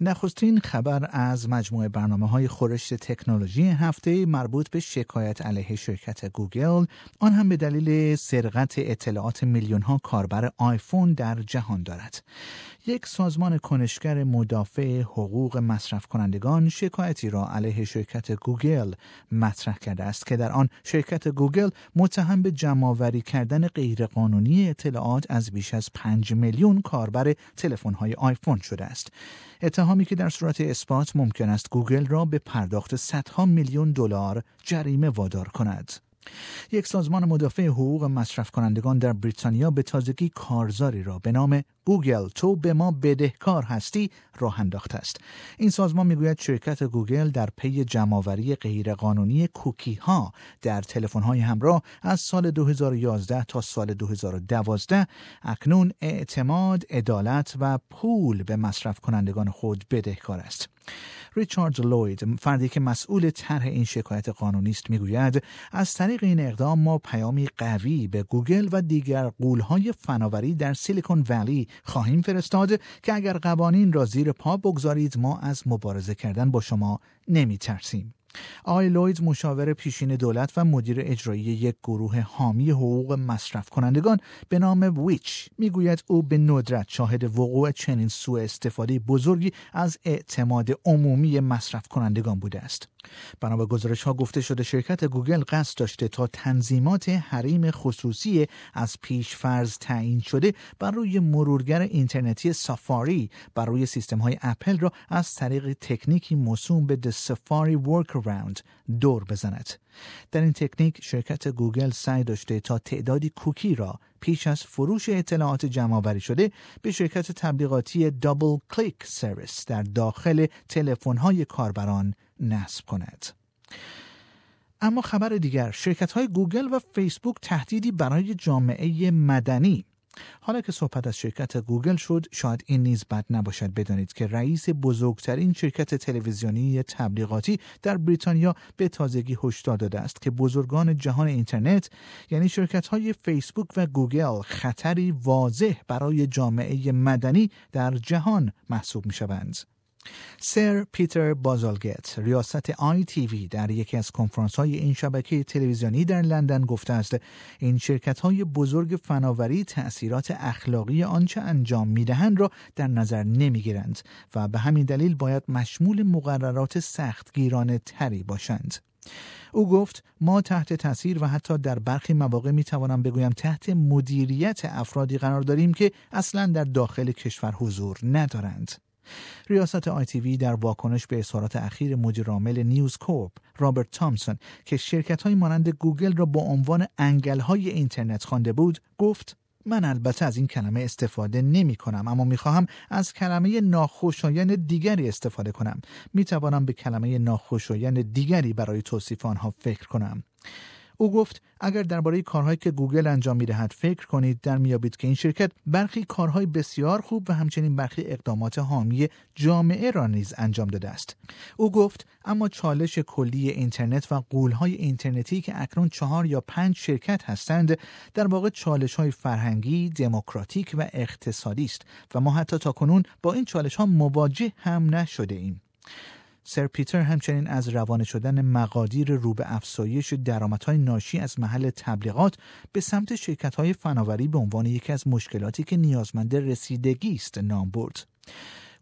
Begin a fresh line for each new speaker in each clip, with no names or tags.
نخستین خبر از مجموعه برنامه های گزارش تکنولوژی هفته مربوط به شکایت علیه شرکت گوگل آن هم به دلیل سرقت اطلاعات میلیون ها کاربر آیفون در جهان دارد یک سازمان کنشگر مدافع حقوق مصرف کنندگان شکایتی را علیه شرکت گوگل مطرح کرده است که در آن شرکت گوگل متهم به جمعآوری کردن غیرقانونی اطلاعات از بیش از 5 میلیون کاربر های آیفون شده است. اتهامی که در صورت اثبات ممکن است گوگل را به پرداخت صدها میلیون دلار جریمه وادار کند. یک سازمان مدافع حقوق مصرف کنندگان در بریتانیا به تازگی کارزاری را به نام گوگل تو به ما بدهکار هستی راه انداخته است. این سازمان می‌گوید شرکت گوگل در پی جمعآوری غیرقانونی کوکی ها در تلفن های همراه از سال 2011 تا سال 2012 اکنون اعتماد عدالت و پول به مصرف کنندگان خود بدهکار است. ریچارد لوید فردی که مسئول طرح این شکایت قانونی است می‌گوید از طریق این اقدام ما پیامی قوی به گوگل و دیگر قولهای فناوری در سیلیکون ولی خواهیم فرستاد که اگر قوانین را زیر پا بگذارید ما از مبارزه کردن با شما نمی ترسیم. آقای لوید مشاور پیشین دولت و مدیر اجرایی یک گروه حامی حقوق مصرف کنندگان به نام Which می‌گوید او به ندرت شاهد وقوع چنین سوء استفاده بزرگی از اعتماد عمومی مصرف کنندگان بوده است. بنا به گزارش ها گفته شده شرکت گوگل قصد داشته تا تنظیمات حریم خصوصی از پیش فرض تعیین شده بر روی مرورگر اینترنتی سافاری بر روی سیستم های اپل را از طریق تکنیکی موسوم به The Safari Workaround دور بزند. در این تکنیک شرکت گوگل سعی داشته تا تعدادی کوکی را پیش از فروش اطلاعات جمعآوری شده به شرکت تبلیغاتی DoubleClick service در داخل های کاربران نصب کند. اما خبر دیگر شرکت های گوگل و فیسبوک تهدیدی برای جامعه مدنی حالا که صحبت از شرکت گوگل شد شاید این نیز بد نباشد بدانید که رئیس بزرگترین شرکت تلویزیونی تبلیغاتی در بریتانیا به تازگی هشدار داده است که بزرگان جهان اینترنت یعنی شرکت های فیسبوک و گوگل خطری واضح برای جامعه مدنی در جهان محسوب می شوند. سر پیتر بازالگت ریاست ITV در یکی از کنفرانس های این شبکه تلویزیونی در لندن گفته است این شرکت های بزرگ فناوری تأثیرات اخلاقی آنچه انجام می‌دهند را در نظر نمی‌گیرند و به همین دلیل باید مشمول مقررات سختگیرانه تری باشند. او گفت ما تحت تاثیر و حتی در برخی مواقع می توانم بگویم تحت مدیریت افرادی قرار داریم که اصلا در داخل کشور حضور ندارند. ریاست وی در واکنش به اظهارات اخیر مدیرعامل News Corp رابرت تامسون که شرکت های مانند گوگل را با عنوان انگل های اینترنت خوانده بود گفت من البته از این کلمه استفاده نمی کنم اما می خواهم از کلمه ناخوشایند دیگری استفاده کنم. می توانم به کلمه ناخوشایند دیگری برای توصیف آنها فکر کنم. او گفت اگر درباره کارهایی که گوگل انجام می‌دهد فکر کنید در میابید که این شرکت برخی کارهای بسیار خوب و همچنین برخی اقدامات حامی جامعه را نیز انجام داده است. او گفت اما چالش کلی اینترنت و قولهای اینترنتی که اکنون چهار یا پنج شرکت هستند در واقع چالش های فرهنگی دموکراتیک و اقتصادی است و ما حتی تا کنون با این چالش ها مواجه هم نشده ایم. سر پیتر همچنین از روانه شدن مقادیر رو به افزایش درآمدهای ناشی از محل تبلیغات به سمت شرکت‌های فناوری به عنوان یکی از مشکلاتی که نیازمند رسیدگی است نام برد.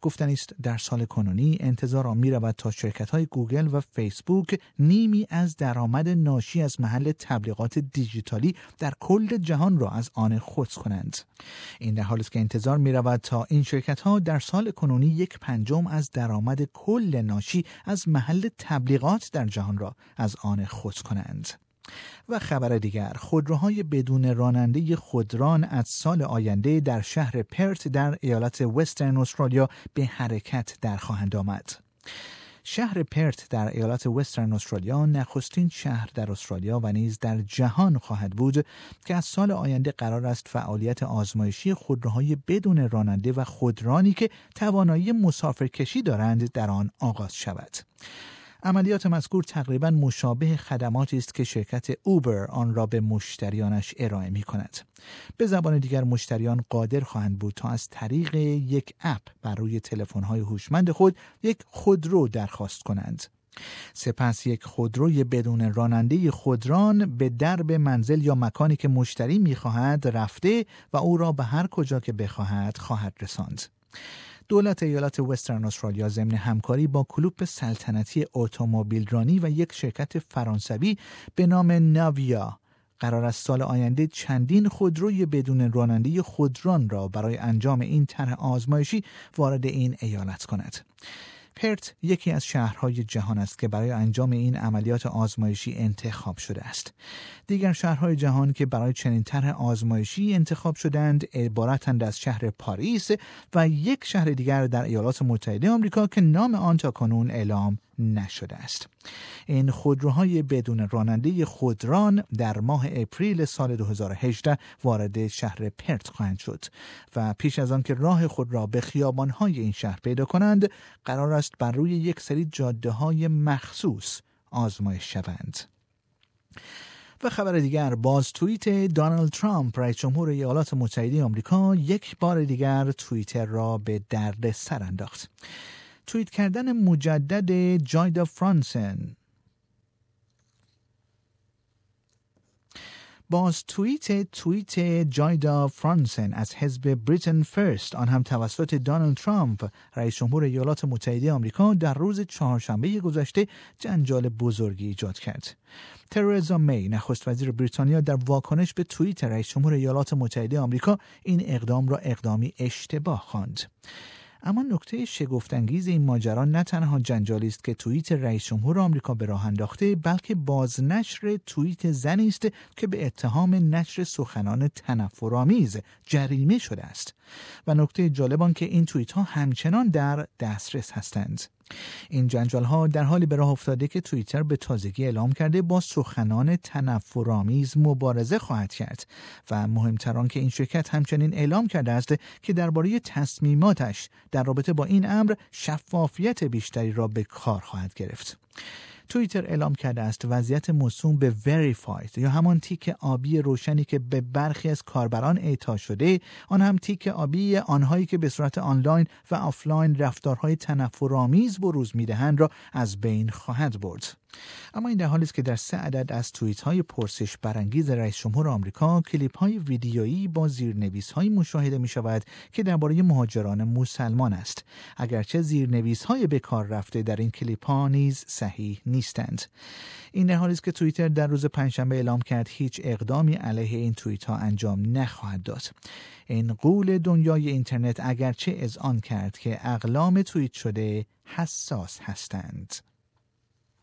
گفتنی است. در سال کنونی انتظار آن رود تا شرکت های گوگل و فیسبوک نیمی از درآمد ناشی از محل تبلیغات دیجیتالی در کل جهان را از آن خود کنند. این در حالی است که انتظار می رود تا این شرکت ها در سال کنونی یک پنجم از درآمد کل ناشی از محل تبلیغات در جهان را از آن خود کنند. و خبر دیگر خودروهای بدون راننده خودران از سال آینده در شهر پرت در ایالت وسترن استرالیا به حرکت در خواهند آمد شهر پرت در ایالت وسترن استرالیا نخستین شهر در استرالیا و نیز در جهان خواهد بود که از سال آینده قرار است فعالیت آزمایشی خودروهای بدون راننده و خودرانی که توانایی مسافرکشی دارند در آن آغاز شود. عملیات مذکور تقریبا مشابه خدماتی است که شرکت اوبر آن را به مشتریانش ارائه می کند. به زبان دیگر مشتریان قادر خواهند بود تا از طریق یک اپ بر روی تلفن‌های هوشمند خود یک خودرو درخواست کنند. سپس یک خودروی بدون راننده خودران به درب منزل یا مکانی که مشتری می‌خواهد رفته و او را به هر کجا که بخواهد خواهد رساند. دولت ایالت وسترن استرالیا ضمن همکاری با کلوب سلطنتی اتومبیلرانی و یک شرکت فرانسوی به نام ناویا قرار است سال آینده چندین خودروی بدون راننده خودران را برای انجام این طرح آزمایشی وارد این ایالت کند. پرت یکی از شهرهای جهان است که برای انجام این عملیات آزمایشی انتخاب شده است. دیگر شهرهای جهان که برای چنین طرح آزمایشی انتخاب شدند عبارتند از شهر پاریس و یک شهر دیگر در ایالات متحده آمریکا که نام آن تا کنون اعلام نشده است. این خودروهای بدون راننده خودران در ماه اپریل سال 2018 وارد شهر پرت خواهند شد و پیش از آن که راه خود را به خیابانهای این شهر پیدا کنند قرار است بر روی یک سری جاده های مخصوص آزمایش شوند. و خبر دیگر باز توییت دانالد ترامپ رئیس جمهور ایالات متحده آمریکا یک بار دیگر توییتر را به درد سر انداخت. توییت کردن مجدد جایدا فرانسن. باز توییت توییت جایدا فرانسن از حزب بریتن فرست آن هم توسط دانالد ترامپ رئیس جمهور ایالات متحده آمریکا در روز چهارشنبه گذشته جنجال بزرگی ایجاد کرد. ترزا می نخست وزیر بریتانیا در واکنش به توییت رئیس جمهور ایالات متحده آمریکا این اقدام را اقدامی اشتباه خواند. اما نکته شگفتانگیز این ماجرا نه تنها جنجالی است که توییت رئیس جمهور آمریکا به راه انداخته بلکه بازنشر توییت زنی است که به اتهام نشر سخنان تنفرآمیز جریمه شده است. و نکته جالب که این توییت ها همچنان در دسترس هستند. این جنجال ها در حالی به راه افتاده که توییتر به تازگی اعلام کرده با سخنان تنفرآمیز مبارزه خواهد کرد و مهمتر آن که این شرکت همچنین اعلام کرده است که درباره تصمیماتش در رابطه با این امر شفافیت بیشتری را به کار خواهد گرفت. توییتر اعلام کرده است وضعیت موسوم به verified یا همان تیک آبی روشنی که به برخی از کاربران اعطا شده آن هم تیک آبی آنهایی که به صورت آنلاین و آفلاین رفتارهای تنفرآمیز بروز می‌دهند را از بین خواهد برد. اما این در حالی است که در سه عدد از توییت های پرسش برانگیز رئیس جمهور آمریکا کلیپ های ویدیویی با زیرنویس های مشاهده می شود که درباره مهاجران مسلمان است. اگرچه زیرنویس های به کار رفته در این کلیپ ها نیز صحیح نیستند. این در حالی است که توییتر در روز پنجشنبه اعلام کرد هیچ اقدامی علیه این توییت ها انجام نخواهد داد. این غول دنیای اینترنت اگرچه اذعان کرد که اقلام توییت شده حساس هستند.